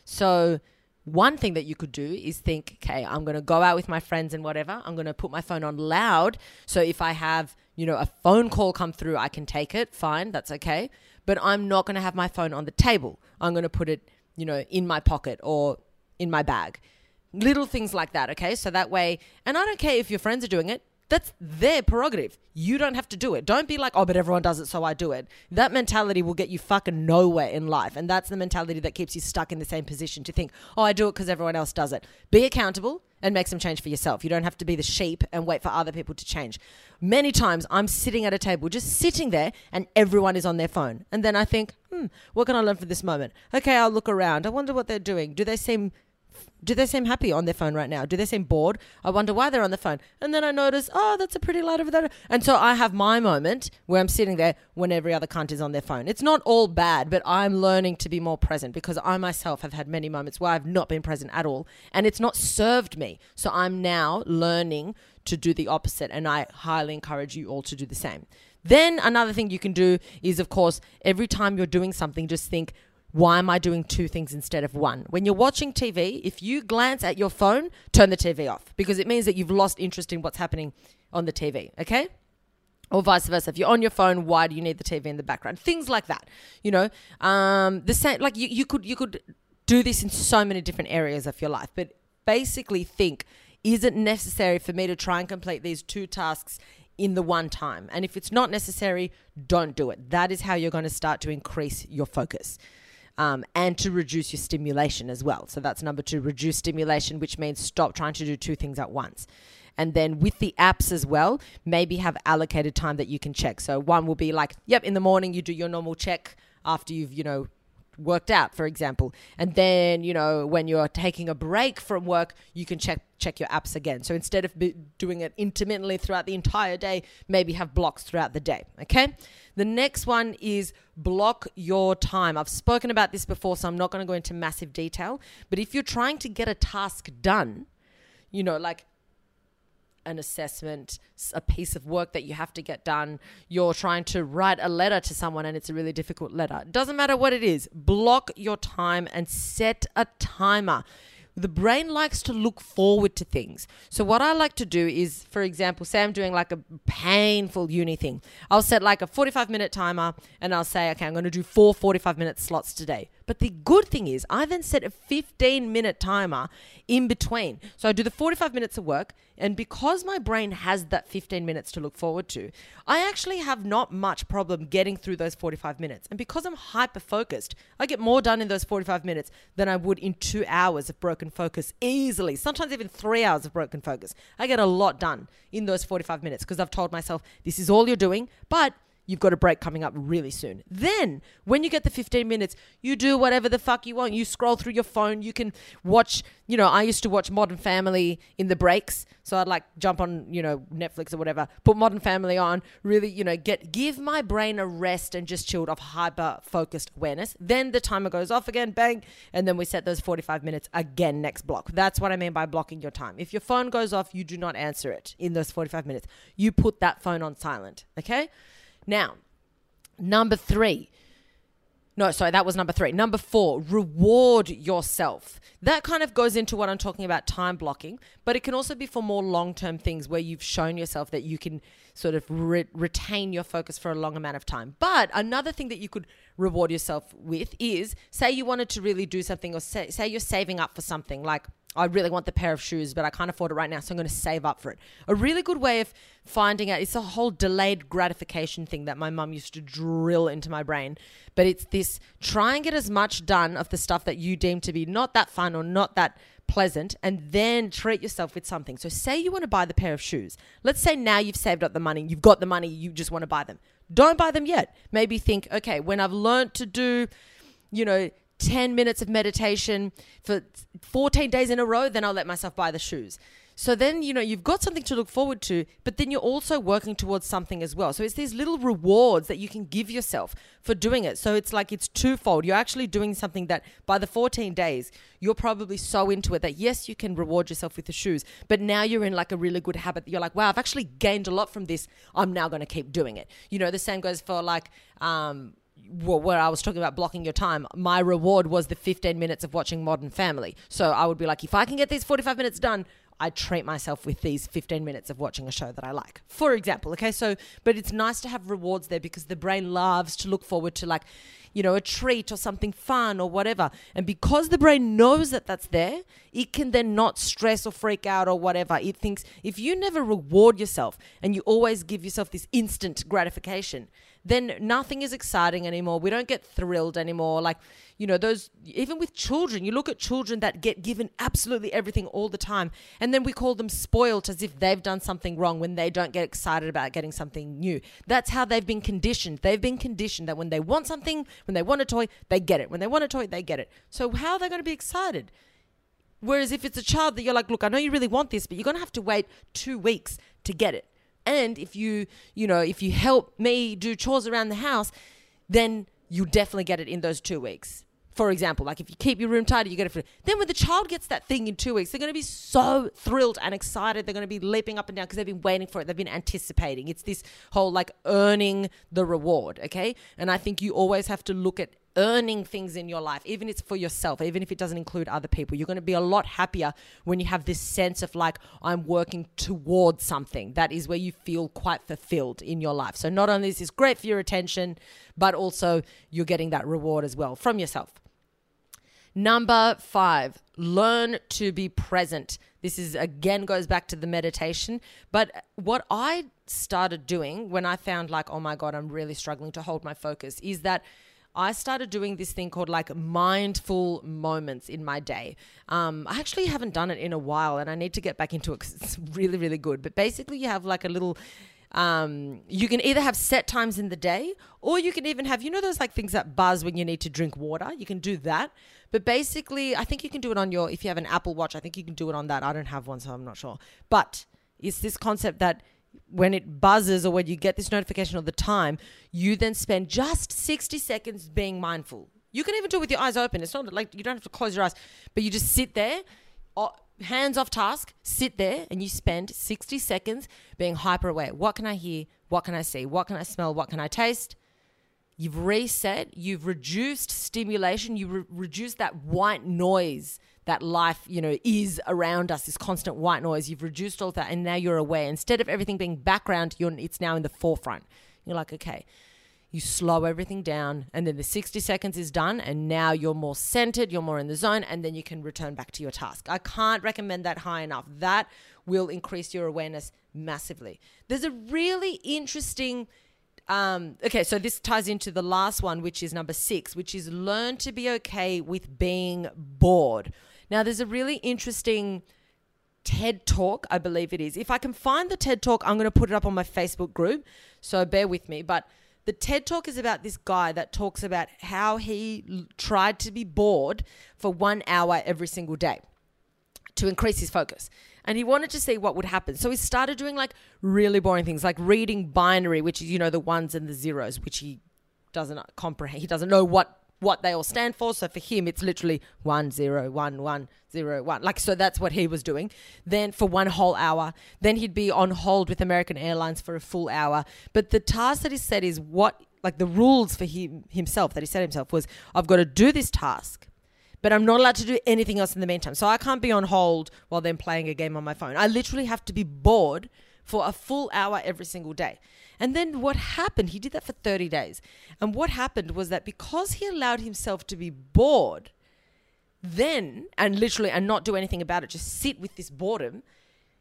So, one thing that you could do is think, okay, I'm going to go out with my friends and whatever. I'm going to put my phone on loud. So if I have, you know, a phone call come through, I can take it. Fine, that's okay. But I'm not going to have my phone on the table. I'm going to put it, you know, in my pocket or in my bag. Little things like that, okay? So that way, and I don't care if your friends are doing it, that's their prerogative. You don't have to do it. Don't be like, oh, but everyone does it, so I do it. That mentality will get you fucking nowhere in life. And that's the mentality that keeps you stuck in the same position to think, oh, I do it because everyone else does it. Be accountable and make some change for yourself. You don't have to be the sheep and wait for other people to change. Many times I'm sitting at a table, just sitting there, and everyone is on their phone. And then I think, hmm, what can I learn from this moment? Okay, I'll look around. I wonder what they're doing. Do they seem do they seem happy on their phone right now? Do they seem bored? I wonder why they're on the phone. And then I notice, oh, that's a pretty light over there. And so I have my moment where I'm sitting there when every other cunt is on their phone. It's not all bad, but I'm learning to be more present because I myself have had many moments where I've not been present at all and it's not served me. So I'm now learning to do the opposite. And I highly encourage you all to do the same. Then another thing you can do is, of course, every time you're doing something, just think, why am I doing two things instead of one? When you're watching TV, if you glance at your phone, turn the TV off because it means that you've lost interest in what's happening on the TV, okay? Or vice versa. If you're on your phone, why do you need the TV in the background? Things like that. You know, um, the same. Like you, you could you could do this in so many different areas of your life, but basically think: Is it necessary for me to try and complete these two tasks in the one time? And if it's not necessary, don't do it. That is how you're going to start to increase your focus um, and to reduce your stimulation as well. So that's number two, reduce stimulation, which means stop trying to do two things at once. And then with the apps as well, maybe have allocated time that you can check. So one will be like, yep, in the morning you do your normal check after you've, you know, worked out, for example. And then, you know, when you're taking a break from work, you can check check your apps again. So instead of doing it intermittently throughout the entire day, maybe have blocks throughout the day, okay? The next one is block your time. I've spoken about this before, so I'm not going to go into massive detail, but if you're trying to get a task done, you know, like an assessment, a piece of work that you have to get done, you're trying to write a letter to someone and it's a really difficult letter. Doesn't matter what it is, block your time and set a timer the brain likes to look forward to things. So what I like to do is, for example, say I'm doing like a painful uni thing. I'll set like a 45 minute timer and I'll say, okay, I'm going to do four 45 minute slots today. But the good thing is, I then set a 15 minute timer in between. So I do the 45 minutes of work, and because my brain has that 15 minutes to look forward to, I actually have not much problem getting through those 45 minutes. And because I'm hyper focused, I get more done in those 45 minutes than I would in two hours of broken focus easily, sometimes even three hours of broken focus. I get a lot done in those 45 minutes because I've told myself, this is all you're doing, but you've got a break coming up really soon. Then, when you get the 15 minutes, you do whatever the fuck you want. You scroll through your phone. You can watch, you know, I used to watch Modern Family in the breaks. So I'd like jump on, you know, Netflix or whatever, put Modern Family on, really, you know, get give my brain a rest and just chilled off hyper focused awareness. Then the timer goes off again, bang, and then we set those 45 minutes again next block. That's what I mean by blocking your time. If your phone goes off, you do not answer it in those 45 minutes. You put that phone on silent, okay? Now, number three. No, sorry, that was number three. Number four, reward yourself. That kind of goes into what I'm talking about time blocking, but it can also be for more long term things where you've shown yourself that you can sort of re- retain your focus for a long amount of time. But another thing that you could reward yourself with is say you wanted to really do something, or say, say you're saving up for something like I really want the pair of shoes, but I can't afford it right now, so I'm going to save up for it. A really good way of finding out it's a whole delayed gratification thing that my mum used to drill into my brain. But it's this try and get as much done of the stuff that you deem to be not that fun or not that pleasant, and then treat yourself with something. So, say you want to buy the pair of shoes. Let's say now you've saved up the money, you've got the money, you just want to buy them. Don't buy them yet. Maybe think, okay, when I've learned to do, you know, 10 minutes of meditation for 14 days in a row, then I'll let myself buy the shoes. So then, you know, you've got something to look forward to, but then you're also working towards something as well. So it's these little rewards that you can give yourself for doing it. So it's like it's twofold. You're actually doing something that by the 14 days, you're probably so into it that yes, you can reward yourself with the shoes, but now you're in like a really good habit. You're like, wow, I've actually gained a lot from this. I'm now going to keep doing it. You know, the same goes for like, um, where I was talking about blocking your time, my reward was the 15 minutes of watching Modern Family. So I would be like, if I can get these 45 minutes done, I treat myself with these 15 minutes of watching a show that I like. For example, okay? So, but it's nice to have rewards there because the brain loves to look forward to like, you know, a treat or something fun or whatever. And because the brain knows that that's there, it can then not stress or freak out or whatever. It thinks if you never reward yourself and you always give yourself this instant gratification, then nothing is exciting anymore. We don't get thrilled anymore. Like, you know, those, even with children, you look at children that get given absolutely everything all the time, and then we call them spoilt as if they've done something wrong when they don't get excited about getting something new. That's how they've been conditioned. They've been conditioned that when they want something, when they want a toy, they get it. When they want a toy, they get it. So, how are they going to be excited? Whereas if it's a child that you're like, look, I know you really want this, but you're going to have to wait two weeks to get it. And if you, you know, if you help me do chores around the house, then you definitely get it in those two weeks. For example, like if you keep your room tidy, you get it for. Then when the child gets that thing in two weeks, they're going to be so thrilled and excited. They're going to be leaping up and down because they've been waiting for it. They've been anticipating. It's this whole like earning the reward, okay? And I think you always have to look at earning things in your life, even if it's for yourself, even if it doesn't include other people, you're going to be a lot happier when you have this sense of like, I'm working towards something. That is where you feel quite fulfilled in your life. So not only is this great for your attention, but also you're getting that reward as well from yourself. Number five, learn to be present. This is again goes back to the meditation. But what I started doing when I found like, oh my God, I'm really struggling to hold my focus is that I started doing this thing called like mindful moments in my day. Um, I actually haven't done it in a while and I need to get back into it because it's really, really good. But basically, you have like a little um, you can either have set times in the day or you can even have, you know, those like things that buzz when you need to drink water. You can do that. But basically, I think you can do it on your, if you have an Apple Watch, I think you can do it on that. I don't have one, so I'm not sure. But it's this concept that when it buzzes or when you get this notification of the time, you then spend just 60 seconds being mindful. You can even do it with your eyes open. It's not like you don't have to close your eyes, but you just sit there, hands off task, sit there, and you spend 60 seconds being hyper aware. What can I hear? What can I see? What can I smell? What can I taste? You've reset, you've reduced stimulation, you re- reduced that white noise that life, you know, is around us, this constant white noise. You've reduced all that and now you're aware. Instead of everything being background, you're, it's now in the forefront. You're like, okay, you slow everything down and then the 60 seconds is done and now you're more centered, you're more in the zone and then you can return back to your task. I can't recommend that high enough. That will increase your awareness massively. There's a really interesting um, okay, so this ties into the last one, which is number six, which is learn to be okay with being bored. Now, there's a really interesting TED talk, I believe it is. If I can find the TED talk, I'm going to put it up on my Facebook group. So bear with me. But the TED talk is about this guy that talks about how he tried to be bored for one hour every single day to increase his focus. And he wanted to see what would happen. So he started doing like really boring things, like reading binary, which is, you know, the ones and the zeros, which he doesn't comprehend. He doesn't know what what they all stand for. So for him, it's literally one zero one one zero one. Like so, that's what he was doing. Then for one whole hour, then he'd be on hold with American Airlines for a full hour. But the task that he said is what, like the rules for him himself that he set himself was, I've got to do this task. But I'm not allowed to do anything else in the meantime. So I can't be on hold while then playing a game on my phone. I literally have to be bored for a full hour every single day. And then what happened, he did that for 30 days. And what happened was that because he allowed himself to be bored, then, and literally, and not do anything about it, just sit with this boredom,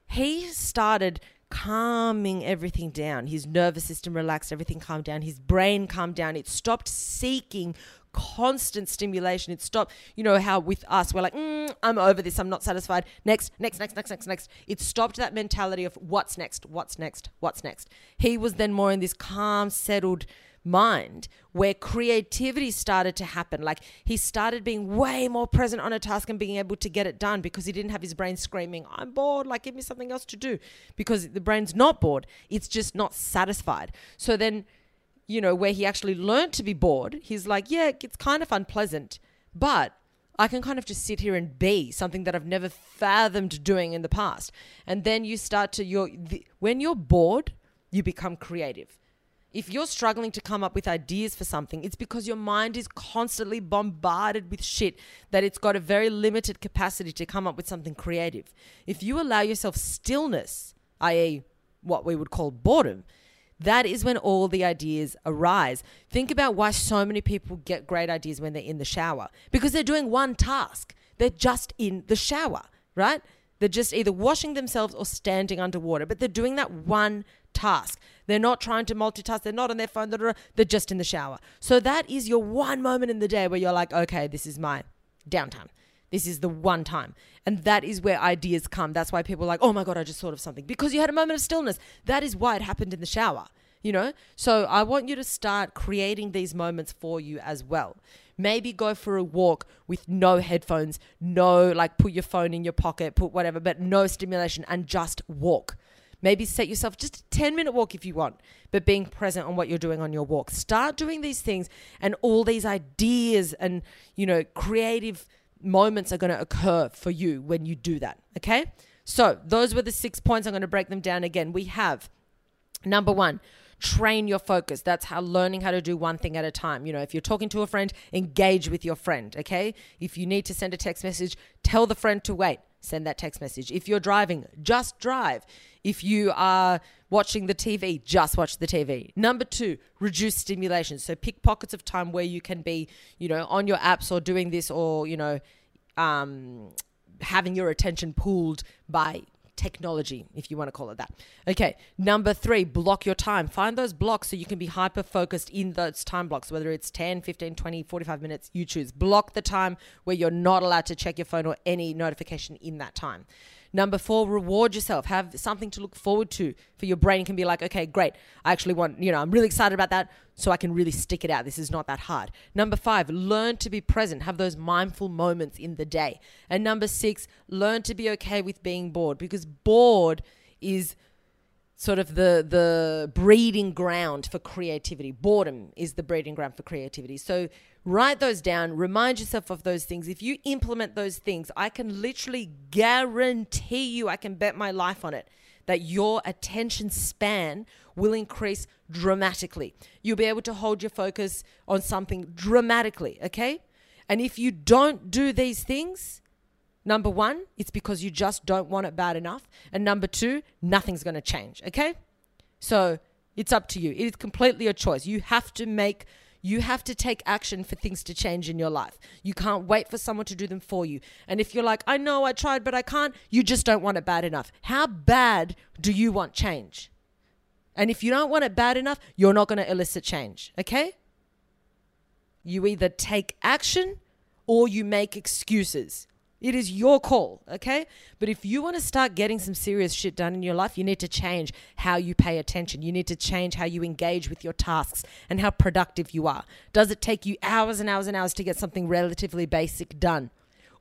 he started calming everything down. His nervous system relaxed, everything calmed down, his brain calmed down. It stopped seeking constant stimulation. It stopped, you know, how with us, we're like, mm, I'm over this, I'm not satisfied. Next, next, next, next, next, next. It stopped that mentality of what's next, what's next, what's next. He was then more in this calm, settled mind where creativity started to happen. Like he started being way more present on a task and being able to get it done because he didn't have his brain screaming, I'm bored, like give me something else to do. Because the brain's not bored, it's just not satisfied. So then you know, where he actually learned to be bored, he's like, yeah, it's kind of unpleasant, but I can kind of just sit here and be something that I've never fathomed doing in the past. And then you start to your when you're bored, you become creative. If you're struggling to come up with ideas for something, it's because your mind is constantly bombarded with shit that it's got a very limited capacity to come up with something creative. If you allow yourself stillness, i.e., what we would call boredom, that is when all the ideas arise. Think about why so many people get great ideas when they're in the shower because they're doing one task. They're just in the shower, right? They're just either washing themselves or standing underwater, but they're doing that one task. They're not trying to multitask. They're not on their phone. They're just in the shower. So that is your one moment in the day where you're like, okay, this is my downtime. This is the one time. And that is where ideas come. That's why people are like, oh my God, I just thought of something. Because you had a moment of stillness. That is why it happened in the shower, you know? So I want you to start creating these moments for you as well. Maybe go for a walk with no headphones, no, like put your phone in your pocket, put whatever, but no stimulation and just walk. Maybe set yourself just a 10 minute walk if you want, but being present on what you're doing on your walk. Start doing these things and all these ideas and, you know, creative moments are going to occur for you when you do that. Okay. So those were the six points. I'm going to break them down again. We have number one, train your focus. That's how learning how to do one thing at a time. You know, if you're talking to a friend, engage with your friend. Okay. If you need to send a text message, tell the friend to wait. Send that text message. If you're driving, just drive. If you are watching the TV, just watch the TV. Number two, reduce stimulation. So pick pockets of time where you can be, you know, on your apps or doing this or, you know, um, having your attention pulled by technology, if you want to call it that. Okay, number three, block your time. Find those blocks so you can be hyper focused in those time blocks, whether it's 10, 15, 20, 45 minutes, you choose. Block the time where you're not allowed to check your phone or any notification in that time. Number four, reward yourself. Have something to look forward to for your brain can be like, okay, great. I actually want, you know, I'm really excited about that. So I can really stick it out. This is not that hard. Number five, learn to be present. Have those mindful moments in the day. And number six, learn to be okay with being bored because bored is sort of the the breeding ground for creativity. Boredom is the breeding ground for creativity. So write those down, remind yourself of those things. If you implement those things, I can literally guarantee you, I can bet my life on it, that your attention span will increase dramatically. You'll be able to hold your focus on something dramatically, okay? And if you don't do these things, Number one, it's because you just don't want it bad enough. And number two, nothing's going to change. Okay. So it's up to you. It is completely a choice. You have to make, you have to take action for things to change in your life. You can't wait for someone to do them for you. And if you're like, I know I tried, but I can't, you just don't want it bad enough. How bad do you want change? And if you don't want it bad enough, you're not going to elicit change. Okay. You either take action or you make excuses. It is your call, okay? But if you want to start getting some serious shit done in your life, you need to change how you pay attention. You need to change how you engage with your tasks and how productive you are. Does it take you hours and hours and hours to get something relatively basic done?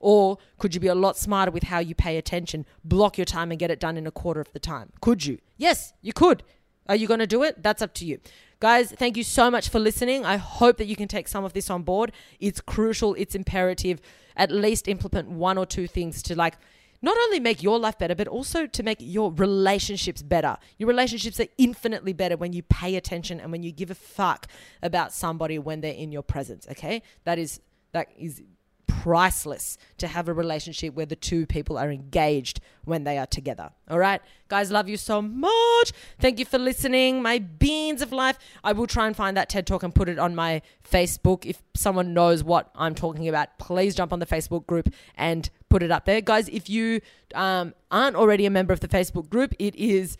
Or could you be a lot smarter with how you pay attention, block your time and get it done in a quarter of the time? Could you? Yes, you could. Are you going to do it? That's up to you. Guys, thank you so much for listening. I hope that you can take some of this on board. It's crucial, it's imperative. At least implement one or two things to like not only make your life better, but also to make your relationships better. Your relationships are infinitely better when you pay attention and when you give a fuck about somebody when they're in your presence. Okay, that is that is priceless to have a relationship where the two people are engaged when they are together. All right, guys, love you so much. Thank you for listening. My beans of life. I will try and find that TED talk and put it on my Facebook. If someone knows what I'm talking about, please jump on the Facebook group and put it up there, guys. If you um, aren't already a member of the Facebook group, it is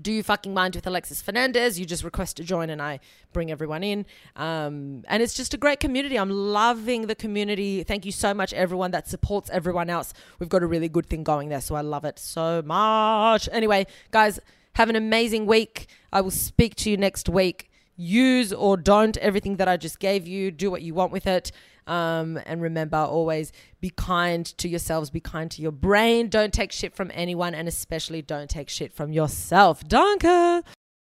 do you fucking mind with Alexis Fernandez? You just request to join and I bring everyone in. Um, and it's just a great community. I'm loving the community. Thank you so much, everyone that supports everyone else. We've got a really good thing going there. So I love it so much. Anyway, guys, have an amazing week. I will speak to you next week. Use or don't everything that I just gave you. Do what you want with it. Um, and remember, always be kind to yourselves, be kind to your brain. Don't take shit from anyone, and especially don't take shit from yourself. Danke!